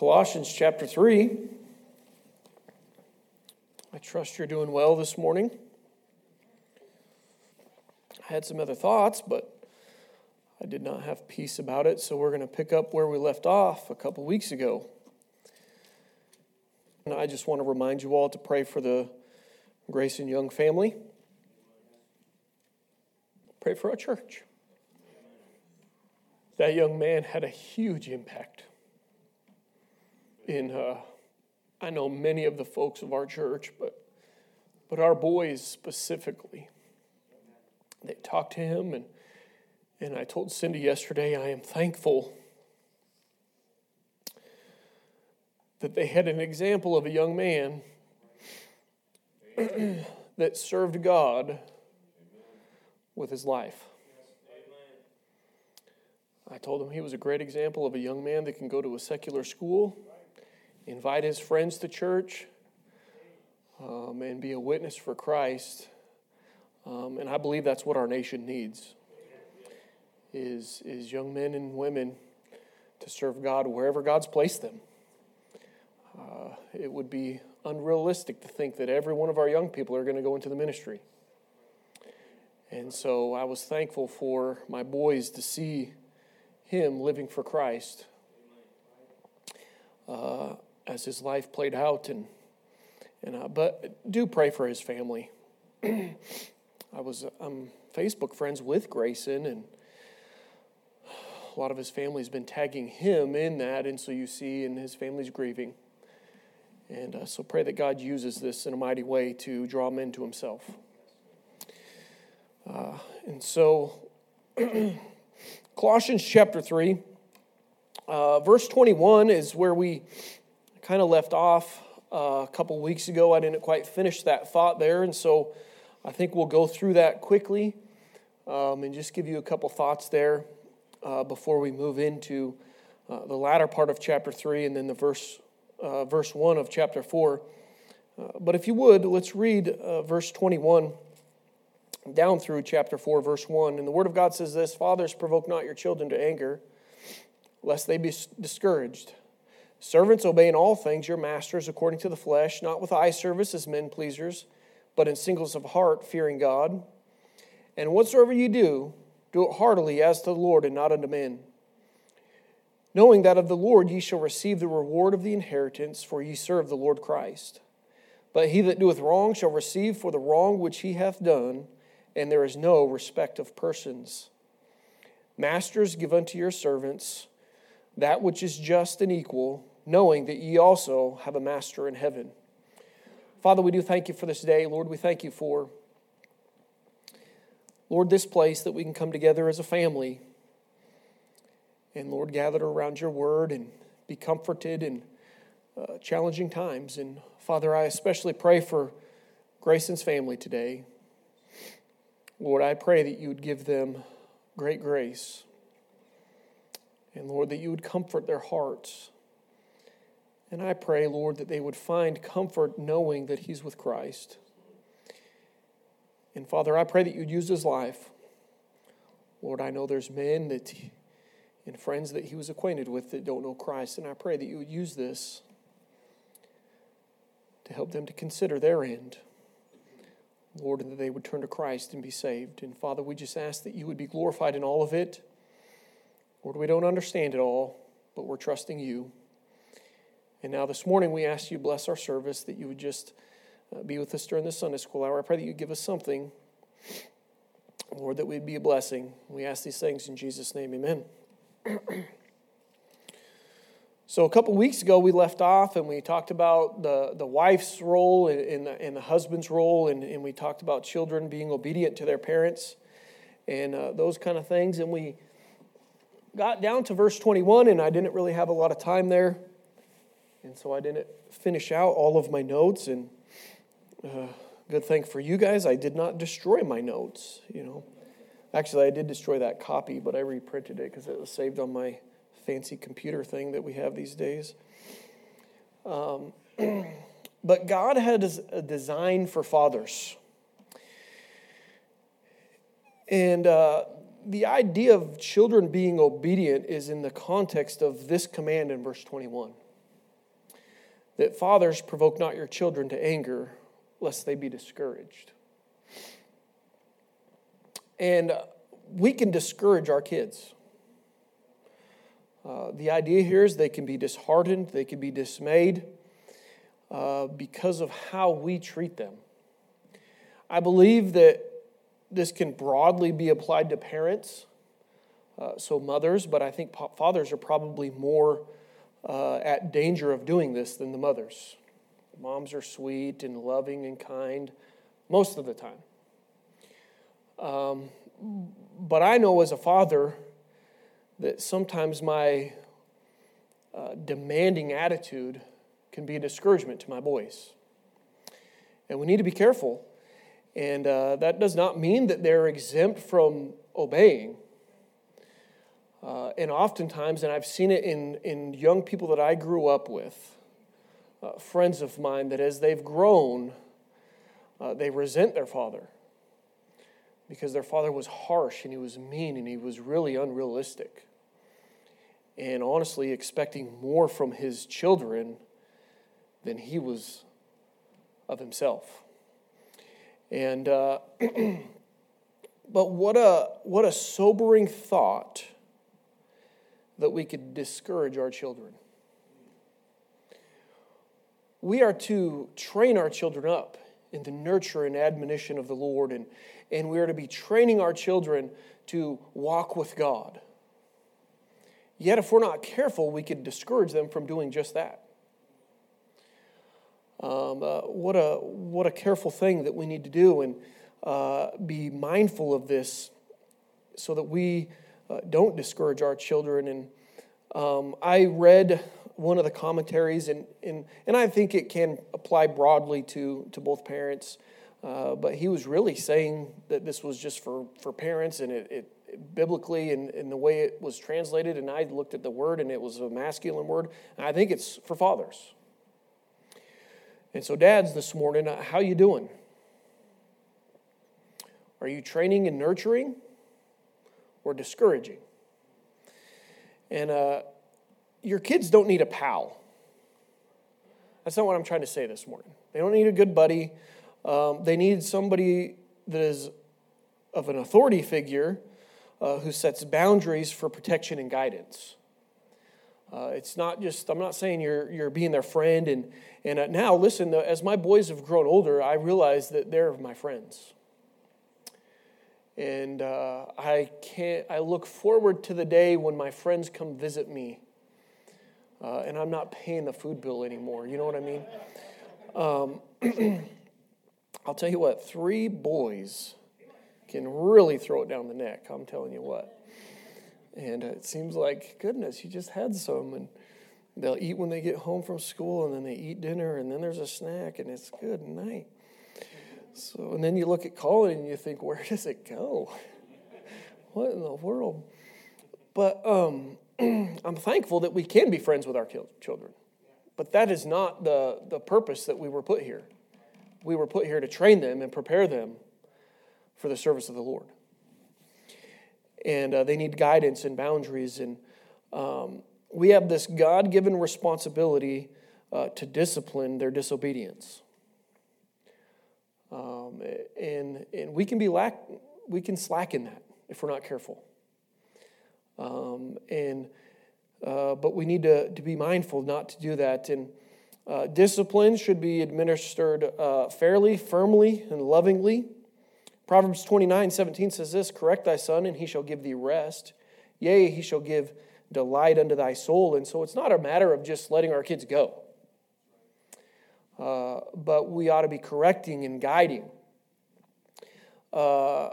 Colossians chapter 3. I trust you're doing well this morning. I had some other thoughts, but I did not have peace about it, so we're going to pick up where we left off a couple weeks ago. And I just want to remind you all to pray for the Grayson Young family. Pray for our church. That young man had a huge impact in, uh, I know many of the folks of our church, but, but our boys specifically. They talked to him, and, and I told Cindy yesterday, I am thankful that they had an example of a young man that served God with his life. I told him he was a great example of a young man that can go to a secular school, invite his friends to church, um, and be a witness for Christ. Um, and I believe that's what our nation needs is, is young men and women to serve God wherever God's placed them. Uh, it would be unrealistic to think that every one of our young people are going to go into the ministry. And so I was thankful for my boys to see him living for Christ uh, as his life played out. And, and uh, but do pray for his family. I was I'm Facebook friends with Grayson, and a lot of his family's been tagging him in that, and so you see, and his family's grieving. And uh, so pray that God uses this in a mighty way to draw men to himself. Uh, and so, Colossians chapter 3, uh, verse 21 is where we kind of left off uh, a couple weeks ago. I didn't quite finish that thought there, and so I think we'll go through that quickly um, and just give you a couple thoughts there uh, before we move into uh, the latter part of chapter 3 and then the verse uh, verse 1 of chapter 4. Uh, but if you would, let's read uh, verse 21 down through chapter 4, verse 1. And the Word of God says this Fathers, provoke not your children to anger, lest they be discouraged. Servants, obey in all things your masters according to the flesh, not with eye service as men pleasers, but in singleness of heart, fearing God. And whatsoever you do, do it heartily as to the Lord and not unto men knowing that of the Lord ye shall receive the reward of the inheritance, for ye serve the Lord Christ. But he that doeth wrong shall receive for the wrong which he hath done, and there is no respect of persons. Masters, give unto your servants that which is just and equal, knowing that ye also have a master in heaven. Father, we do thank you for this day. Lord, we thank you for, Lord, this place that we can come together as a family and Lord, gather around your word and be comforted in uh, challenging times. And Father, I especially pray for Grayson's family today. Lord, I pray that you would give them great grace. And Lord, that you would comfort their hearts. And I pray, Lord, that they would find comfort knowing that he's with Christ. And Father, I pray that you'd use his life. Lord, I know there's men that and friends that he was acquainted with that don't know Christ. And I pray that you would use this to help them to consider their end. Lord, and that they would turn to Christ and be saved. And Father, we just ask that you would be glorified in all of it. Lord, we don't understand it all, but we're trusting you. And now this morning we ask you bless our service, that you would just uh, be with us during the Sunday school hour. I pray that you give us something, Lord, that we'd be a blessing. We ask these things in Jesus' name, amen. so a couple weeks ago we left off and we talked about the, the wife's role and, the, and the husband's role and, and we talked about children being obedient to their parents and uh, those kind of things and we got down to verse 21 and i didn't really have a lot of time there and so i didn't finish out all of my notes and uh, good thing for you guys i did not destroy my notes you know Actually, I did destroy that copy, but I reprinted it because it was saved on my fancy computer thing that we have these days. Um, but God had a design for fathers. And uh, the idea of children being obedient is in the context of this command in verse 21. That fathers provoke not your children to anger, lest they be discouraged. And we can discourage our kids. Uh, the idea here is they can be disheartened, they can be dismayed uh, because of how we treat them. I believe that this can broadly be applied to parents, uh, so mothers, but I think fathers are probably more uh, at danger of doing this than the mothers. Moms are sweet and loving and kind most of the time. Um, but I know as a father that sometimes my uh, demanding attitude can be a discouragement to my boys. And we need to be careful. And uh, that does not mean that they're exempt from obeying. Uh, and oftentimes, and I've seen it in, in young people that I grew up with, uh, friends of mine, that as they've grown, uh, they resent their father because their father was harsh and he was mean and he was really unrealistic. And honestly, expecting more from his children than he was of himself. And, uh, but what a, what a sobering thought that we could discourage our children. We are to train our children up in the nurture and admonition of the Lord, and, and we are to be training our children to walk with God. Yet, if we're not careful, we could discourage them from doing just that. Um, uh, what, a, what a careful thing that we need to do and uh, be mindful of this so that we uh, don't discourage our children. And um, I read one of the commentaries, and, and, and I think it can apply broadly to, to both parents. Uh, but he was really saying that this was just for, for parents, and it, it biblically and in the way it was translated. And I looked at the word, and it was a masculine word. And I think it's for fathers. And so, dads, this morning, uh, how you doing? Are you training and nurturing, or discouraging? And uh, your kids don't need a pal. That's not what I'm trying to say this morning. They don't need a good buddy. Um, they need somebody that is of an authority figure uh, who sets boundaries for protection and guidance. Uh, it's not just, I'm not saying you're, you're being their friend. And, and uh, now, listen, as my boys have grown older, I realize that they're my friends. And uh, I can't, I look forward to the day when my friends come visit me. Uh, and I'm not paying the food bill anymore. You know what I mean? Um, I'll tell you what, three boys can really throw it down the neck. I'm telling you what. And it seems like, goodness, you just had some. And they'll eat when they get home from school, and then they eat dinner, and then there's a snack, and it's good night. So, and then you look at Colin and you think, where does it go? What in the world? But um, I'm thankful that we can be friends with our children. But that is not the, the purpose that we were put here. We were put here to train them and prepare them for the service of the Lord. And uh, they need guidance and boundaries. And um, we have this God given responsibility uh, to discipline their disobedience. Um, and, and we can be lack, we can slack in that if we're not careful. Um, and uh, but we need to, to be mindful not to do that. And uh, discipline should be administered uh, fairly, firmly, and lovingly. Proverbs 29 17 says this Correct thy son, and he shall give thee rest. Yea, he shall give delight unto thy soul. And so it's not a matter of just letting our kids go. Uh, but we ought to be correcting and guiding. Uh,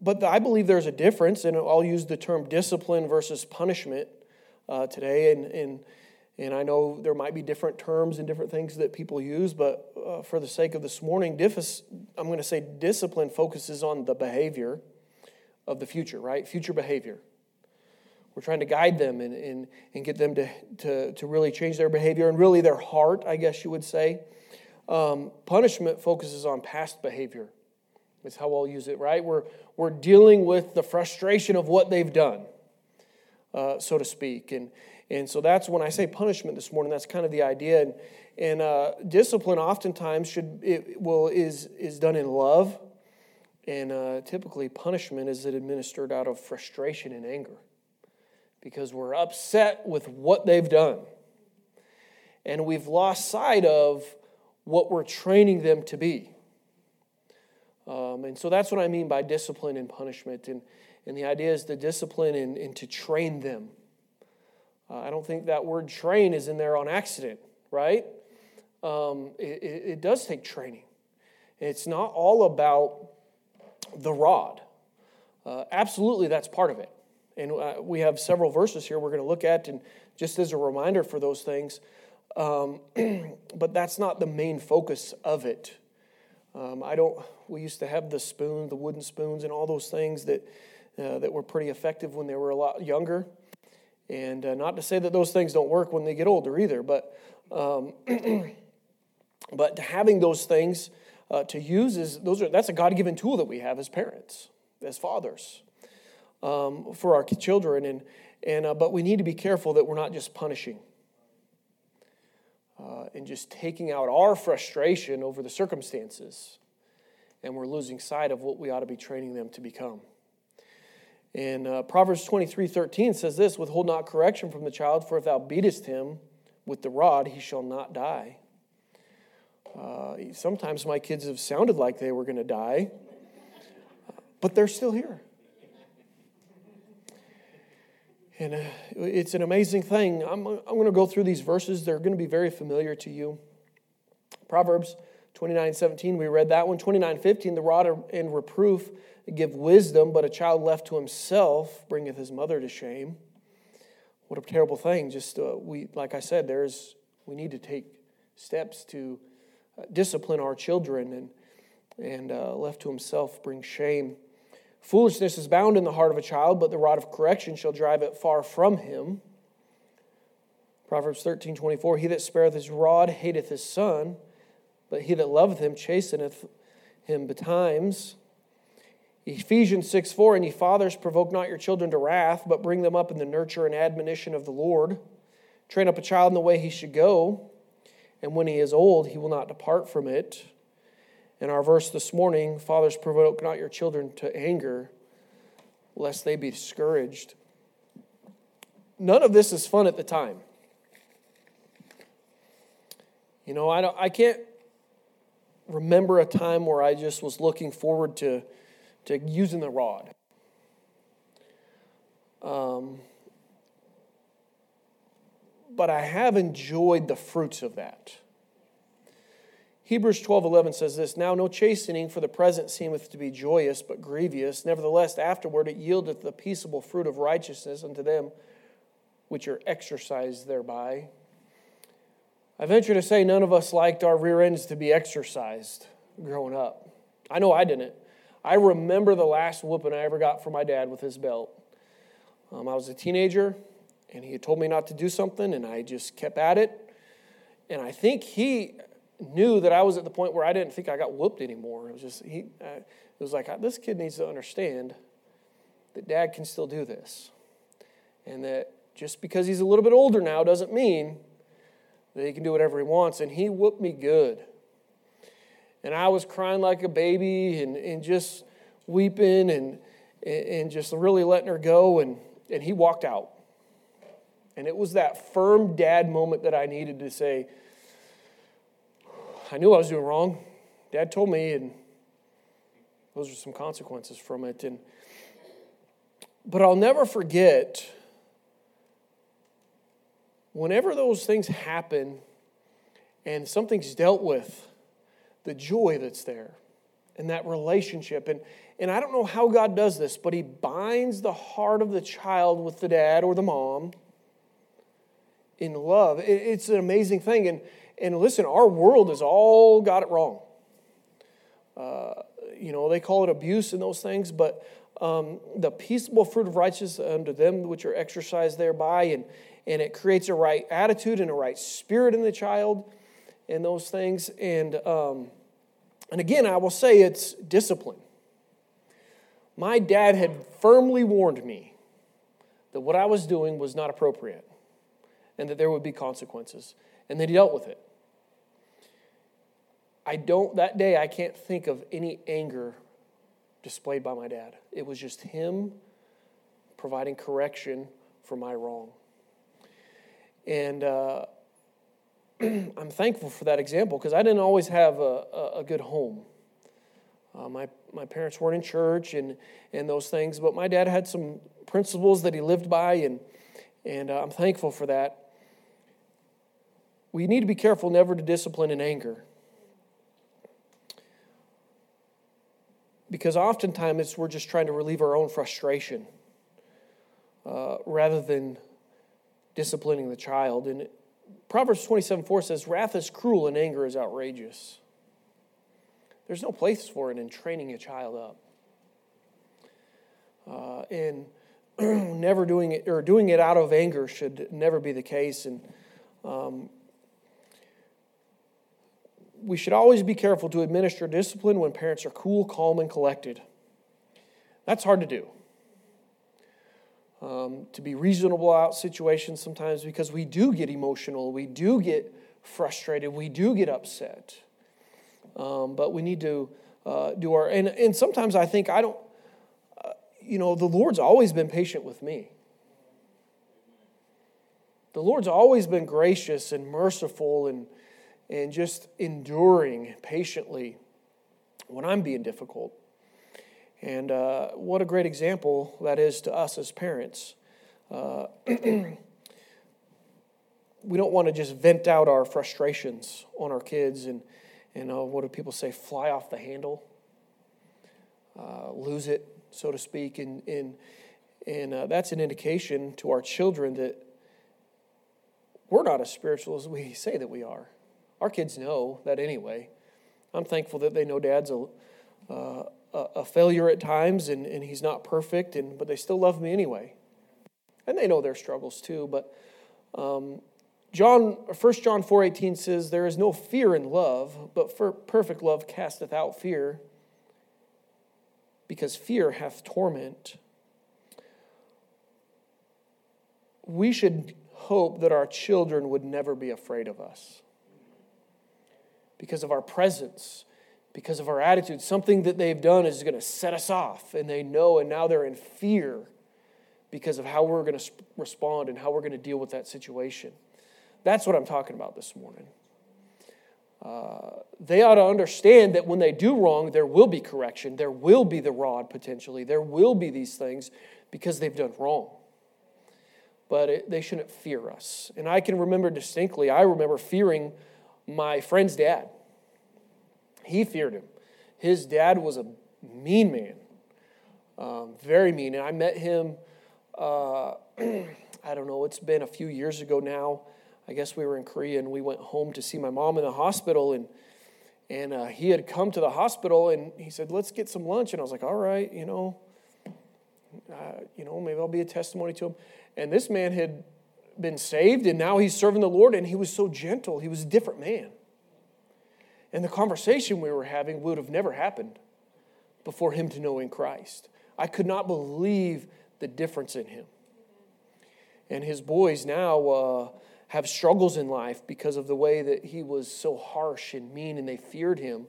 but I believe there's a difference, and I'll use the term discipline versus punishment uh, today. And, and, and I know there might be different terms and different things that people use, but uh, for the sake of this morning, I'm going to say discipline focuses on the behavior of the future, right? Future behavior. We're trying to guide them and, and, and get them to, to, to really change their behavior and really their heart, I guess you would say. Um, punishment focuses on past behavior. That's how I'll use it, right? We're, we're dealing with the frustration of what they've done, uh, so to speak. And, And so that's when I say punishment this morning, that's kind of the idea. And, and uh, discipline oftentimes should, it will, is, is done in love. And uh, typically punishment is administered out of frustration and anger because we're upset with what they've done. And we've lost sight of what we're training them to be. Um, and so that's what I mean by discipline and punishment. And, and the idea is to discipline and, and to train them. Uh, I don't think that word train is in there on accident, right? Um, it, it, it does take training. It's not all about the rod. Uh, absolutely, that's part of it. And uh, we have several verses here we're going to look at, and just as a reminder for those things. Um, but that's not the main focus of it. Um, I don't. We used to have the spoon, the wooden spoons, and all those things that uh, that were pretty effective when they were a lot younger. And uh, not to say that those things don't work when they get older either, but um, but having those things uh, to use is those are that's a God given tool that we have as parents, as fathers, um, for our children, and and uh, but we need to be careful that we're not just punishing uh, and just taking out our frustration over the circumstances, and we're losing sight of what we ought to be training them to become. And uh, Proverbs 23 13 says this Withhold not correction from the child, for if thou beatest him with the rod, he shall not die. Uh, sometimes my kids have sounded like they were going to die, but they're still here. And uh, it's an amazing thing. I'm, I'm going to go through these verses. They're going to be very familiar to you. Proverbs 29 17, we read that one. 29 15, the rod and reproof give wisdom, but a child left to himself bringeth his mother to shame. What a terrible thing. Just, uh, we, like I said, there's, we need to take steps to uh, discipline our children, and, and uh, left to himself bring shame. Foolishness is bound in the heart of a child, but the rod of correction shall drive it far from him. Proverbs 13 24, He that spareth his rod hateth his son, but he that loveth him chasteneth him betimes. Ephesians 6 4, And ye fathers, provoke not your children to wrath, but bring them up in the nurture and admonition of the Lord. Train up a child in the way he should go, and when he is old, he will not depart from it. In our verse this morning, fathers, provoke not your children to anger, lest they be discouraged. None of this is fun at the time. You know, I, don't, I can't remember a time where I just was looking forward to, to using the rod. Um, but I have enjoyed the fruits of that. Hebrews 12 11 says this Now no chastening for the present seemeth to be joyous, but grievous. Nevertheless, afterward it yieldeth the peaceable fruit of righteousness unto them which are exercised thereby. I venture to say none of us liked our rear ends to be exercised growing up. I know I didn't. I remember the last whooping I ever got from my dad with his belt. Um, I was a teenager, and he had told me not to do something, and I just kept at it. And I think he, knew that I was at the point where I didn't think I got whooped anymore. It was just, he, uh, it was like, this kid needs to understand that dad can still do this. And that just because he's a little bit older now doesn't mean that he can do whatever he wants. And he whooped me good. And I was crying like a baby and, and just weeping and, and just really letting her go. And, and he walked out. And it was that firm dad moment that I needed to say, I knew I was doing wrong. Dad told me, and those are some consequences from it. And but I'll never forget whenever those things happen and something's dealt with, the joy that's there and that relationship. And, and I don't know how God does this, but He binds the heart of the child with the dad or the mom in love. It, it's an amazing thing. And and listen, our world has all got it wrong. Uh, you know, they call it abuse and those things, but um, the peaceable fruit of righteousness unto them which are exercised thereby, and, and it creates a right attitude and a right spirit in the child and those things. And, um, and again, I will say it's discipline. My dad had firmly warned me that what I was doing was not appropriate. and that there would be consequences. And that he dealt with it. I don't, that day, I can't think of any anger displayed by my dad. It was just him providing correction for my wrong. And uh, I'm thankful for that example because I didn't always have a, a, a good home. Uh, my, my parents weren't in church and, and those things, but my dad had some principles that he lived by, and, and uh, I'm thankful for that. We need to be careful never to discipline in anger. Because oftentimes we're just trying to relieve our own frustration uh, rather than disciplining the child. And Proverbs 27 4 says, Wrath is cruel and anger is outrageous. There's no place for it in training a child up. Uh, and never doing it, or doing it out of anger should never be the case. And um, we should always be careful to administer discipline when parents are cool, calm, and collected. That's hard to do. Um, to be reasonable out situations sometimes because we do get emotional, we do get frustrated, we do get upset. Um, but we need to uh, do our, and, and sometimes I think I don't, uh, you know, the Lord's always been patient with me. The Lord's always been gracious and merciful and, and just enduring patiently when I'm being difficult. And uh, what a great example that is to us as parents. Uh, we don't want to just vent out our frustrations on our kids and, and uh, what do people say, fly off the handle, uh, lose it, so to speak. And, and, and uh, that's an indication to our children that we're not as spiritual as we say that we are. Our kids know that anyway. I'm thankful that they know dad's a, uh, a failure at times and, and he's not perfect, and, but they still love me anyway. And they know their struggles too. But um, John, 1 John 4.18 says, There is no fear in love, but for perfect love casteth out fear, because fear hath torment. We should hope that our children would never be afraid of us because of our presence, because of our attitude. Something that they've done is going to set us off, and they know, and now they're in fear because of how we're going to respond and how we're going to deal with that situation. That's what I'm talking about this morning. Uh, they ought to understand that when they do wrong, there will be correction. There will be the rod potentially. There will be these things because they've done wrong. But it, they shouldn't fear us. And I can remember distinctly, I remember fearing my friend's dad. He feared him. His dad was a mean man, um, very mean. And I met him, uh, I don't know, it's been a few years ago now. I guess we were in Korea and we went home to see my mom in the hospital. And, and uh, he had come to the hospital and he said, Let's get some lunch. And I was like, All right, you know, uh, you know, maybe I'll be a testimony to him. And this man had been saved and now he's serving the Lord and he was so gentle. He was a different man. And the conversation we were having would have never happened before him to knowing Christ. I could not believe the difference in him. And his boys now uh, have struggles in life because of the way that he was so harsh and mean and they feared him.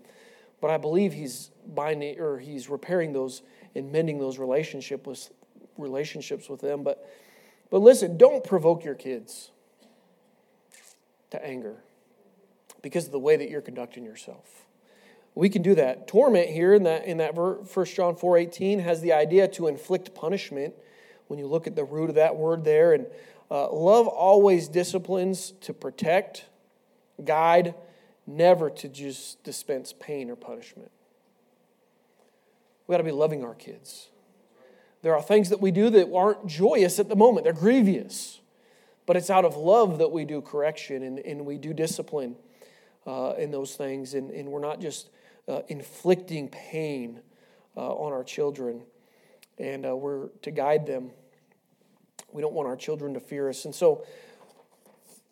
But I believe he's binding or he's repairing those and mending those relationship with, relationships with them. But but listen, don't provoke your kids to anger because of the way that you're conducting yourself. We can do that. Torment here in that in that 1 John 4:18 has the idea to inflict punishment. When you look at the root of that word there, and uh, love always disciplines to protect, guide, never to just dispense pain or punishment. We got to be loving our kids. There are things that we do that aren't joyous at the moment, they're grievous. But it's out of love that we do correction and, and we do discipline uh, in those things. And, and we're not just uh, inflicting pain uh, on our children. And uh, we're to guide them. We don't want our children to fear us. And so,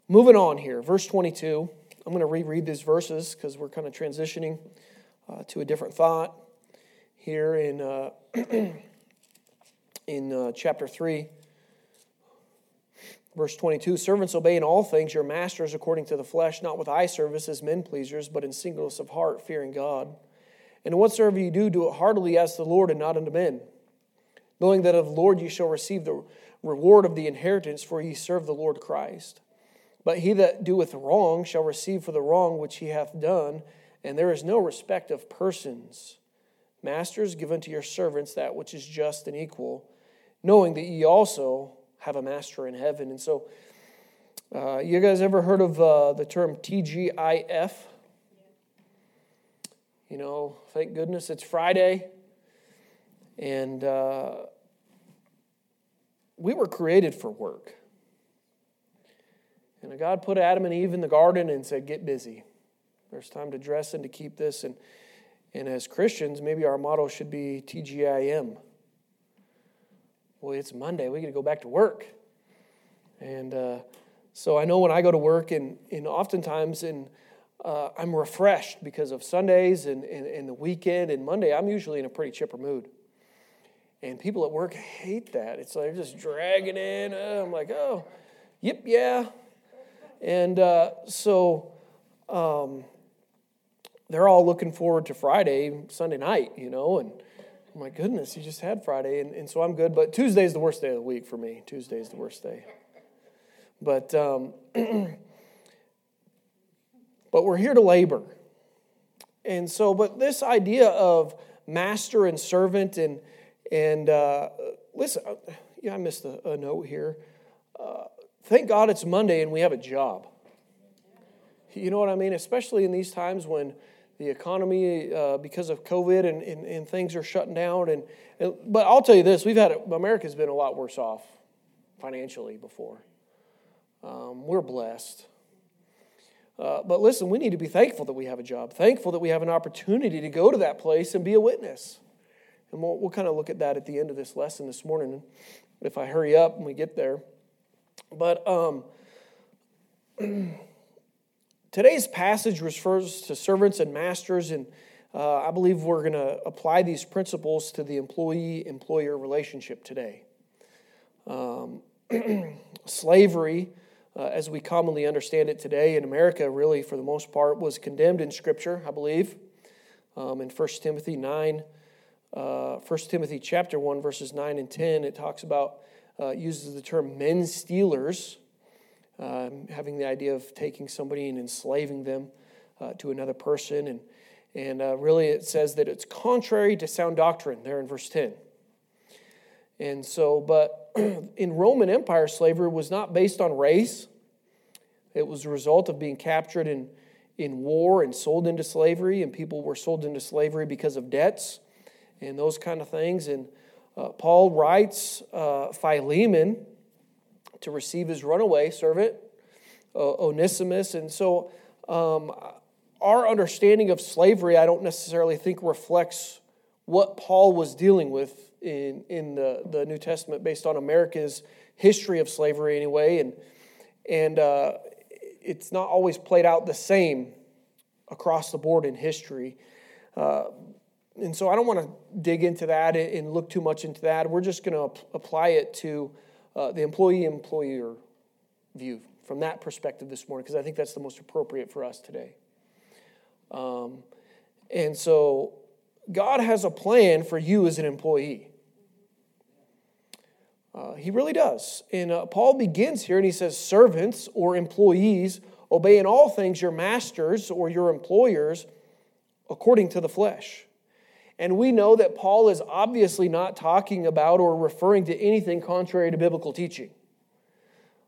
moving on here, verse 22. I'm going to reread these verses because we're kind of transitioning uh, to a different thought here in. In uh, chapter 3. Verse 22 Servants, obey in all things your masters according to the flesh, not with eye service as men pleasers, but in singleness of heart, fearing God. And whatsoever you do, do it heartily as the Lord and not unto men, knowing that of the Lord ye shall receive the reward of the inheritance, for ye serve the Lord Christ. But he that doeth wrong shall receive for the wrong which he hath done, and there is no respect of persons. Masters, give unto your servants that which is just and equal, knowing that ye also have a master in heaven. And so, uh, you guys ever heard of uh, the term TGIF? You know, thank goodness it's Friday. And uh, we were created for work. And God put Adam and Eve in the garden and said, Get busy. There's time to dress and to keep this. And, and as Christians, maybe our motto should be TGIM well, it's Monday. We got to go back to work. And uh, so I know when I go to work, and, and oftentimes in, uh, I'm refreshed because of Sundays and, and, and, the weekend. And Monday, I'm usually in a pretty chipper mood. And people at work hate that. It's like they're just dragging in. Uh, I'm like, oh, yep, yeah. And uh, so um, they're all looking forward to Friday, Sunday night, you know, and my goodness, you just had Friday, and, and so I'm good. But Tuesday is the worst day of the week for me. Tuesday is the worst day. But um, but we're here to labor, and so but this idea of master and servant and and uh, listen, yeah, I missed a, a note here. Uh, thank God it's Monday and we have a job. You know what I mean? Especially in these times when the economy uh, because of COVID and, and, and, things are shutting down. And, and, but I'll tell you this: we've had America's been a lot worse off financially before. Um, we're blessed. Uh, but listen, we need to be thankful that we have a job, thankful that we have an opportunity to go to that place and be a witness. And we'll, we'll kind of look at that at the end of this lesson this morning, if I hurry up and we get there. But um, Today's passage refers to servants and masters, and uh, I believe we're going to apply these principles to the employee employer relationship today. Um, slavery, uh, as we commonly understand it today in America, really, for the most part, was condemned in Scripture, I believe. Um, in 1 Timothy 9, uh, 1 Timothy chapter 1, verses 9 and 10, it talks about, uh, uses the term men stealers um, having the idea of taking somebody and enslaving them uh, to another person. And, and uh, really, it says that it's contrary to sound doctrine there in verse 10. And so, but in Roman Empire, slavery was not based on race. It was a result of being captured in, in war and sold into slavery, and people were sold into slavery because of debts and those kind of things. And uh, Paul writes uh, Philemon to receive his runaway servant, Onesimus. And so um, our understanding of slavery, I don't necessarily think reflects what Paul was dealing with in, in the, the New Testament based on America's history of slavery, anyway. And, and uh, it's not always played out the same across the board in history. Uh, and so I don't want to dig into that and look too much into that. We're just going to apply it to uh, the employee employer view from that perspective this morning because I think that's the most appropriate for us today. Um, and so, God has a plan for you as an employee. Uh, he really does. And uh, Paul begins here and he says, Servants or employees, obey in all things your masters or your employers according to the flesh and we know that Paul is obviously not talking about or referring to anything contrary to biblical teaching.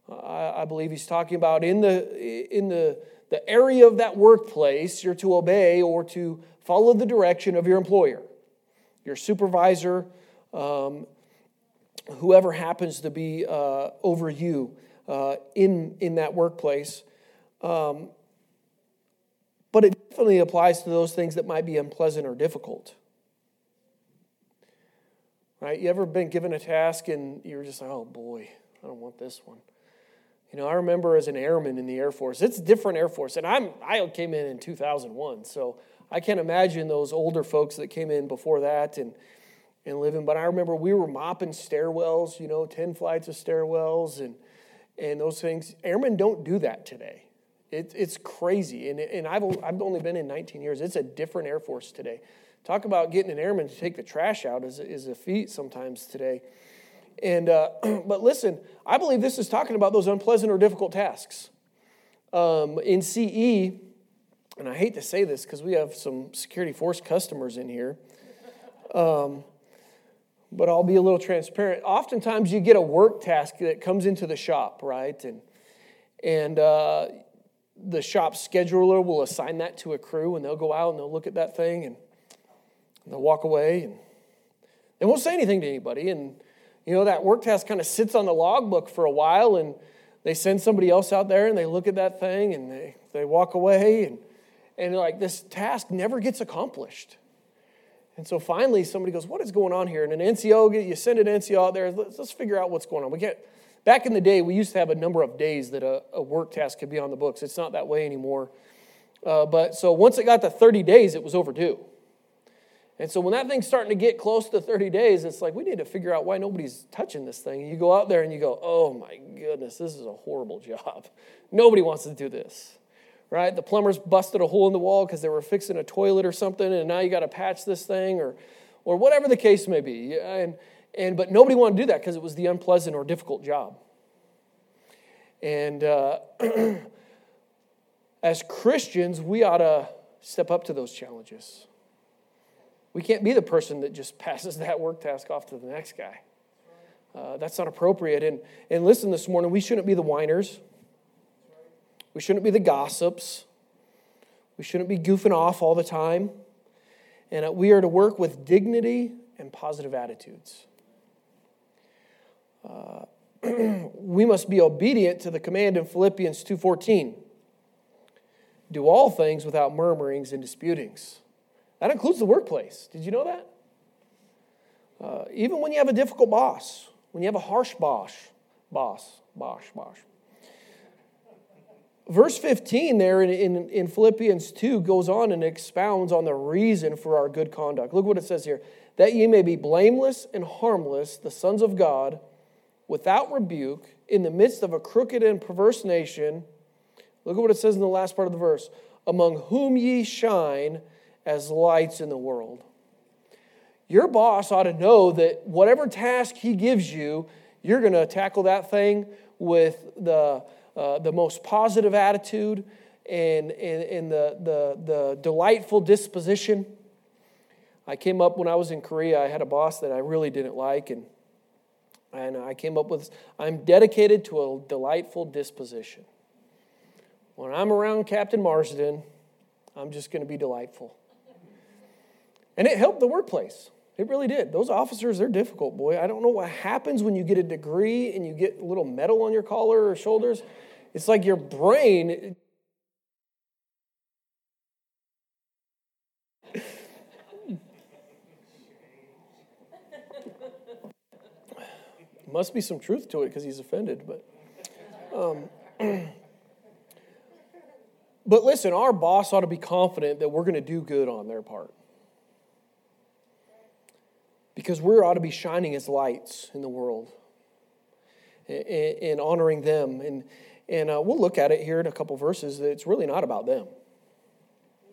I, believe he's talking about in the, in the, the area of that workplace, you're to obey or to follow the direction of your employer, your supervisor, um, whoever happens to be uh, over you uh, in, in that workplace. Um, but it definitely applies to those things that might be unpleasant or difficult. Right? You ever been given a task and you're just like, oh boy, I don't want this one. You know, I remember as an airman in the Air Force, it's a different Air Force. And I'm, I came in in 2001, so I can't imagine those older folks that came in before that and, and living. But I remember we were mopping stairwells, you know, 10 flights of stairwells. And, and those things. Airmen don't do that today. It, it's crazy. And, and I've, I've only been in 19 years. It's a different Air Force today. Talk about getting an airman to take the trash out is, is a feat sometimes today. And, uh, but listen, I believe this is talking about those unpleasant or difficult tasks. Um, in CE, and I hate to say this because we have some security force customers in here, um, but I'll be a little transparent. Oftentimes, you get a work task that comes into the shop, right? And, and uh, the shop scheduler will assign that to a crew, and they'll go out and they'll look at that thing and they'll walk away and they won't say anything to anybody. And you know, that work task kind of sits on the logbook for a while, and they send somebody else out there and they look at that thing and they, they walk away, and, and like this task never gets accomplished. And so finally, somebody goes, What is going on here? And an NCO, you send an NCO out there, let's, let's figure out what's going on. We can't, back in the day, we used to have a number of days that a, a work task could be on the books. It's not that way anymore. Uh, but so once it got to 30 days, it was overdue. And so when that thing's starting to get close to 30 days, it's like we need to figure out why nobody's touching this thing. You go out there and you go, oh my goodness, this is a horrible job. Nobody wants to do this. Right? The plumbers busted a hole in the wall because they were fixing a toilet or something, and now you got to patch this thing or or whatever the case may be. And, and but nobody wanted to do that because it was the unpleasant or difficult job. And uh, as Christians, we ought to step up to those challenges. We can't be the person that just passes that work task off to the next guy. Uh, that's not appropriate. And, and listen, this morning, we shouldn't be the whiners. We shouldn't be the gossips. We shouldn't be goofing off all the time. And uh, we are to work with dignity and positive attitudes. Uh, we must be obedient to the command in Philippians 2:14. Do all things without murmurings and disputings. That includes the workplace. Did you know that? Uh, even when you have a difficult boss, when you have a harsh boss, boss, boss, boss. Verse 15 there in, in, in Philippians 2 goes on and expounds on the reason for our good conduct. Look what it says here that ye may be blameless and harmless, the sons of God, without rebuke, in the midst of a crooked and perverse nation. Look at what it says in the last part of the verse among whom ye shine as lights in the world. Your boss ought to know that whatever task he gives you, you're going to tackle that thing with the, uh, the most positive attitude and, and, and the, the, the delightful disposition. I came up when I was in Korea, I had a boss that I really didn't like, and, and I came up with I'm dedicated to a delightful disposition. When I'm around Captain Marsden, I'm just going to be delightful. And it helped the workplace. It really did. Those officers, they're difficult, boy. I don't know what happens when you get a degree and you get a little metal on your collar or shoulders. It's like your brain. Must be some truth to it because he's offended, but. Um, but listen, our boss ought to be confident that we're going to do good on their part because we ought to be shining as lights in the world and, honoring them. And, and uh, we'll look at it here in a couple verses. that It's really not about them,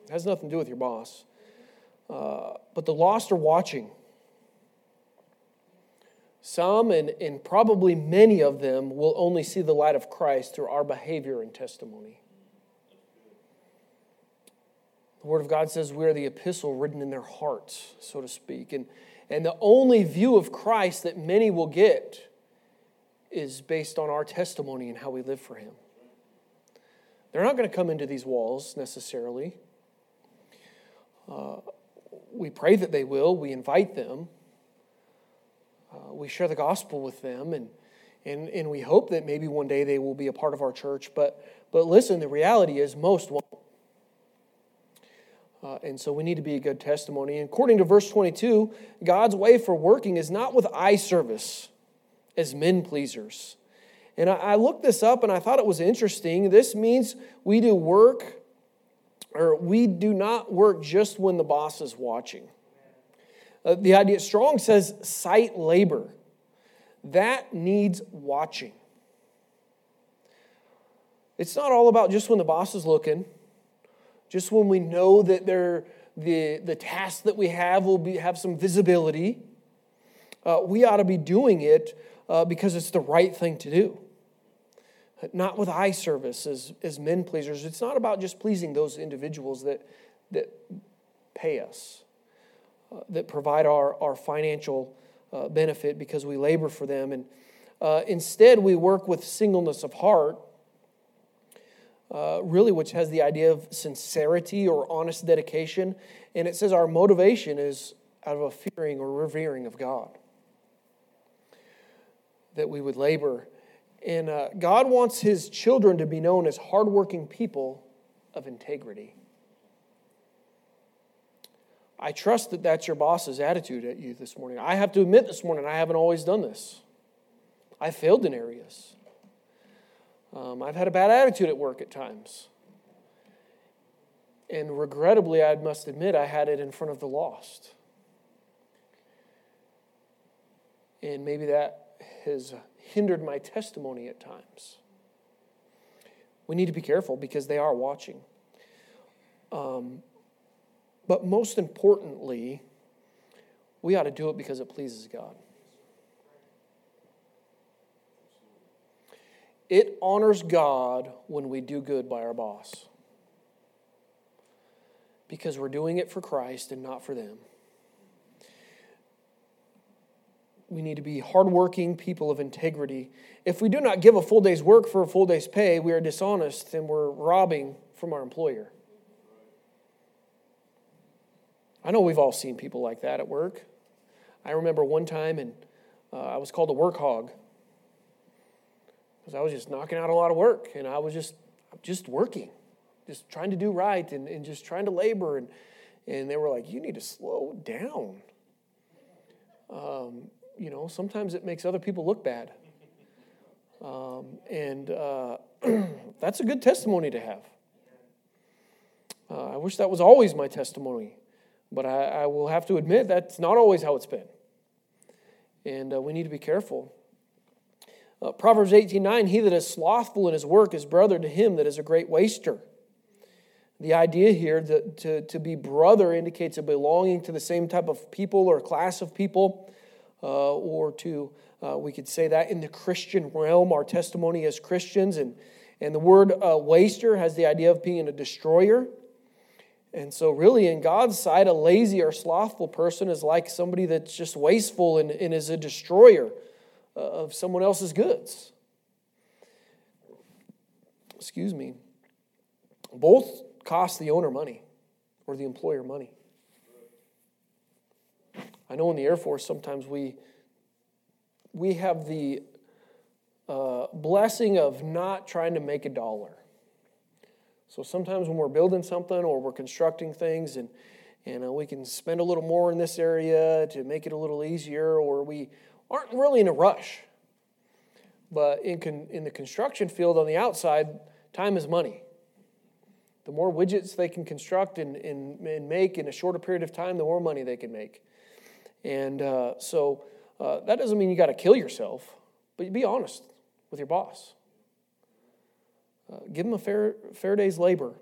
it has nothing to do with your boss. Uh, but the lost are watching. Some, and, and probably many of them, will only see the light of Christ through our behavior and testimony. The Word of God says we are the epistle written in their hearts, so to speak. And, and the only view of Christ that many will get is based on our testimony and how we live for Him. They're not going to come into these walls necessarily. Uh, we pray that they will, we invite them, uh, we share the gospel with them, and, and, and we hope that maybe one day they will be a part of our church. But, but listen, the reality is most won't. Uh, and so we need to be a good testimony. And according to verse 22, God's way for working is not with eye service as men pleasers. And I, I looked this up and I thought it was interesting. This means we do work, or we do not work just when the boss is watching. Uh, the idea, Strong says sight labor. That needs watching. It's not all about just when the boss is looking, just when we know that the, the task that we have will be, have some visibility. Uh, we ought to be doing it uh, because it's the right thing to do. Not with eye service as, as men pleasers. It's not about just pleasing those individuals that, that pay us, uh, that provide our, our financial uh, benefit because we labor for them. And uh, instead, we work with singleness of heart, uh, really, which has the idea of sincerity or honest dedication. And it says our motivation is out of a fearing or revering of God. That we would labor. And uh, God wants his children to be known as hardworking people of integrity. I trust that that's your boss's attitude at you this morning. I have to admit this morning, I haven't always done this. I failed in areas. Um, I've had a bad attitude at work at times. And regrettably, I must admit, I had it in front of the lost. And maybe that has hindered my testimony at times. We need to be careful because they are watching. Um, but most importantly, we ought to do it because it pleases God. It honors God when we do good by our boss because we're doing it for Christ and not for them. We need to be hardworking people of integrity. If we do not give a full day's work for a full day's pay, we are dishonest and we're robbing from our employer. I know we've all seen people like that at work. I remember one time, and uh, I was called a work hog because I was just knocking out a lot of work, and I was just just working, just trying to do right, and, and just trying to labor, and and they were like, "You need to slow down." Um, you know, sometimes it makes other people look bad, um, and uh, that's a good testimony to have. Uh, I wish that was always my testimony. But I, I will have to admit that's not always how it's been. And uh, we need to be careful. Uh, Proverbs 18 9, he that is slothful in his work is brother to him that is a great waster. The idea here that to, to be brother indicates a belonging to the same type of people or class of people, uh, or to, uh, we could say that in the Christian realm, our testimony as Christians. And, and the word uh, waster has the idea of being a destroyer. And so, really, in God's sight, a lazy or slothful person is like somebody that's just wasteful and, and is a destroyer of someone else's goods. Excuse me. Both cost the owner money or the employer money. I know in the Air Force sometimes we we have the uh, blessing of not trying to make a dollar. So sometimes when we're building something or we're constructing things and, and uh, we can spend a little more in this area to make it a little easier, or we aren't really in a rush. But in, con- in the construction field on the outside, time is money. The more widgets they can construct and, and, and make in a shorter period of time, the more money they can make. And uh, so uh, that doesn't mean you got to kill yourself, but be honest with your boss. Uh, give him a fair, fair day's labor.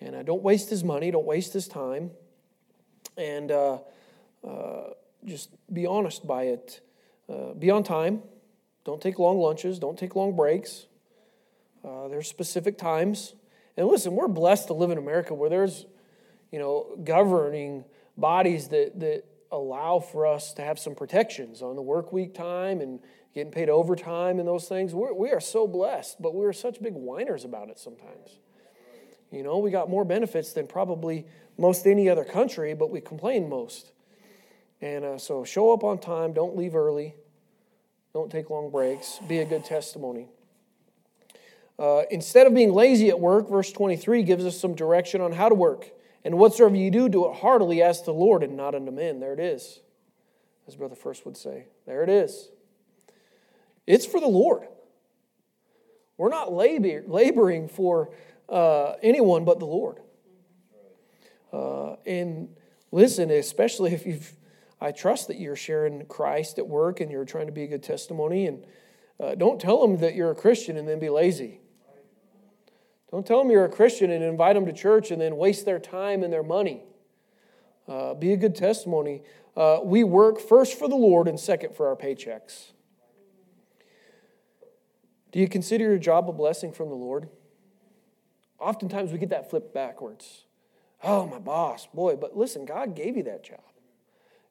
And uh, don't waste his money, don't waste his time. And uh, uh just be honest by it. Uh, be on time. Don't take long lunches, don't take long breaks. there's specific times. And listen, we're blessed to live in America where there's, you know, governing bodies that, that allow for us to have some protections on the work week time and getting paid overtime and those things. We're, we are so blessed, but we're such big whiners about it sometimes. You know, we got more benefits than probably most any other country, but we complain most. And uh, so show up on time, don't leave early, don't take long breaks, be a good testimony. Uh, instead of being lazy at work, verse 23 gives us some direction on how to work. And whatsoever you do, do it heartily as to the Lord and not unto men. There it is, as Brother First would say. There it is. It's for the Lord. We're not labor, laboring for uh, anyone but the Lord. Uh, and listen, especially if you've, I trust that you're sharing Christ at work and you're trying to be a good testimony. And uh, don't tell them that you're a Christian and then be lazy. Don't tell them you're a Christian and invite them to church and then waste their time and their money. Uh, be a good testimony. Uh, we work first for the Lord and second for our paychecks. Do you consider your job a blessing from the Lord? Oftentimes we get that flipped backwards. Oh, my boss, boy, but listen, God gave you that job.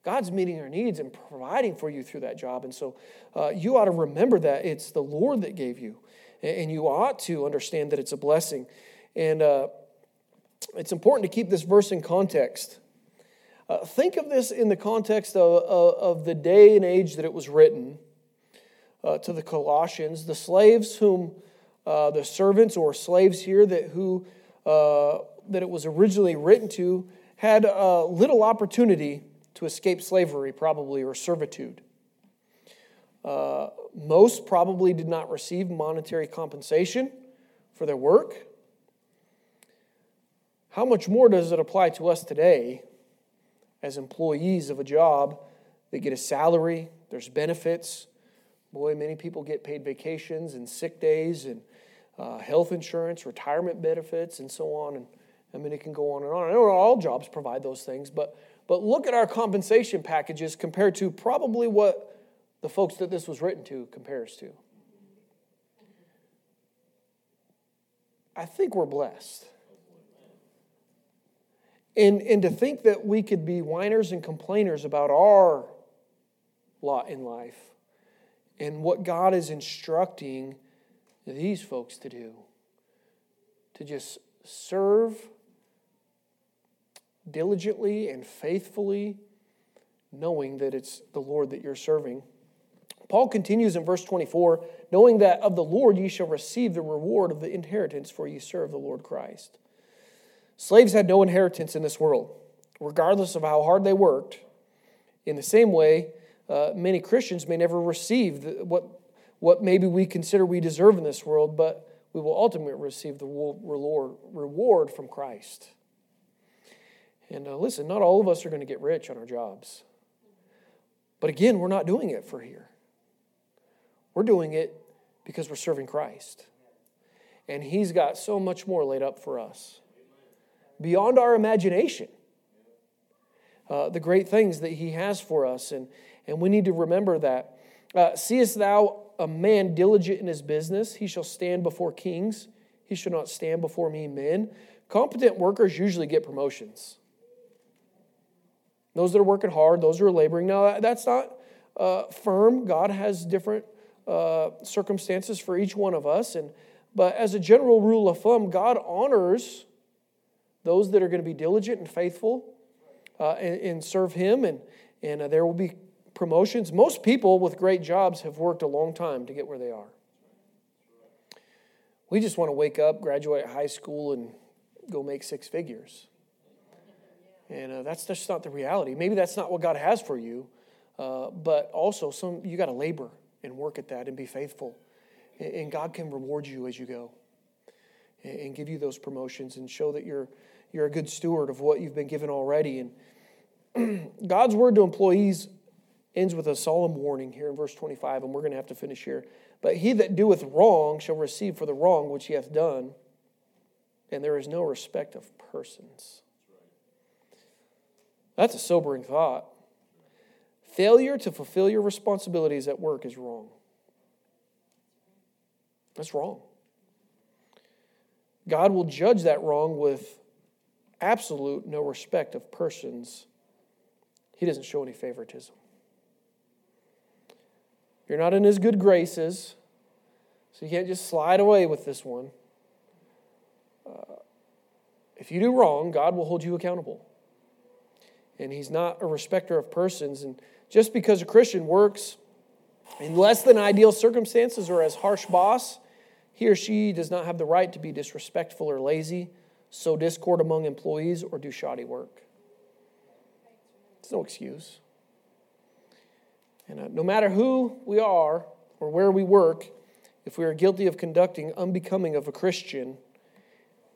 God's meeting your needs and providing for you through that job. And so uh, you ought to remember that it's the Lord that gave you. And you ought to understand that it's a blessing. And uh, it's important to keep this verse in context. Uh, think of this in the context of, of, of, the day and age that it was written uh, to the Colossians. The slaves whom, uh, the servants or slaves here that who uh, that it was originally written to had little opportunity to escape slavery, probably, or servitude. Uh, most probably did not receive monetary compensation for their work. How much more does it apply to us today as employees of a job that get a salary, there's benefits? Boy, many people get paid vacations and sick days and uh, health insurance, retirement benefits, and so on. And I mean, it can go on and on. I know all jobs provide those things, but, but look at our compensation packages compared to probably what the folks that this was written to compares to. I think we're blessed. And, and to think that we could be whiners and complainers about our lot in life and what God is instructing these folks to do to just serve diligently and faithfully, knowing that it's the Lord that you're serving. Paul continues in verse 24, knowing that of the Lord ye shall receive the reward of the inheritance, for ye serve the Lord Christ. Slaves had no inheritance in this world, regardless of how hard they worked. In the same way, uh, many Christians may never receive the, what, what maybe we consider we deserve in this world, but we will ultimately receive the reward from Christ. And uh, listen, not all of us are going to get rich on our jobs. But again, we're not doing it for here. We're doing it because we're serving Christ. And He's got so much more laid up for us beyond our imagination. Uh, the great things that He has for us. And, and we need to remember that. Uh, Seest thou a man diligent in his business? He shall stand before kings. He shall not stand before mean men. Competent workers usually get promotions. Those that are working hard, those who are laboring. Now, that's not uh, firm. God has different uh, circumstances for each one of us. And, but as a general rule of thumb, God honors those that are going to be diligent and faithful uh, and, and, serve Him. And, and uh, there will be promotions. Most people with great jobs have worked a long time to get where they are. We just want to wake up, graduate high school, and go make six figures. And uh, that's just not the reality. Maybe that's not what God has for you, uh, but also some you got to labor and work at that and be faithful. And, God can reward you as you go and, and, give you those promotions and show that you're, you're a good steward of what you've been given already. And God's word to employees ends with a solemn warning here in verse 25, and we're going to have to finish here. But he that doeth wrong shall receive for the wrong which he hath done, and there is no respect of persons. That's a sobering thought. Failure to fulfill your responsibilities at work is wrong. That's wrong. God will judge that wrong with absolute no respect of persons. He doesn't show any favoritism. You're not in his good graces, so you can't just slide away with this one. Uh, if you do wrong, God will hold you accountable and he's not a respecter of persons. And just because a Christian works in less than ideal circumstances or as harsh boss, he or she does not have the right to be disrespectful or lazy, sow discord among employees, or do shoddy work. It's no excuse. And uh, no matter who we are or where we work, if we are guilty of conducting unbecoming of a Christian,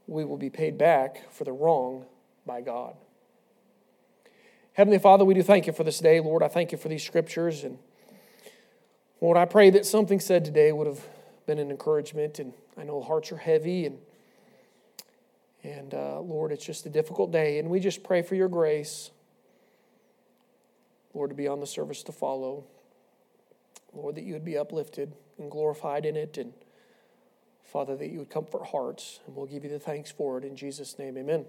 we will be paid back for the wrong by God. Heavenly Father, we do thank you for this day. Lord, I thank you for these scriptures. And Lord, I pray that something said today would have been an encouragement. And I know hearts are heavy. And And uh, Lord, it's just a difficult day, and we just pray for your grace, Lord, to be on the service to follow. Lord, that you would be uplifted and glorified in it, and Father, that you would comfort hearts, and we'll give you the thanks for it in Jesus' name. Amen.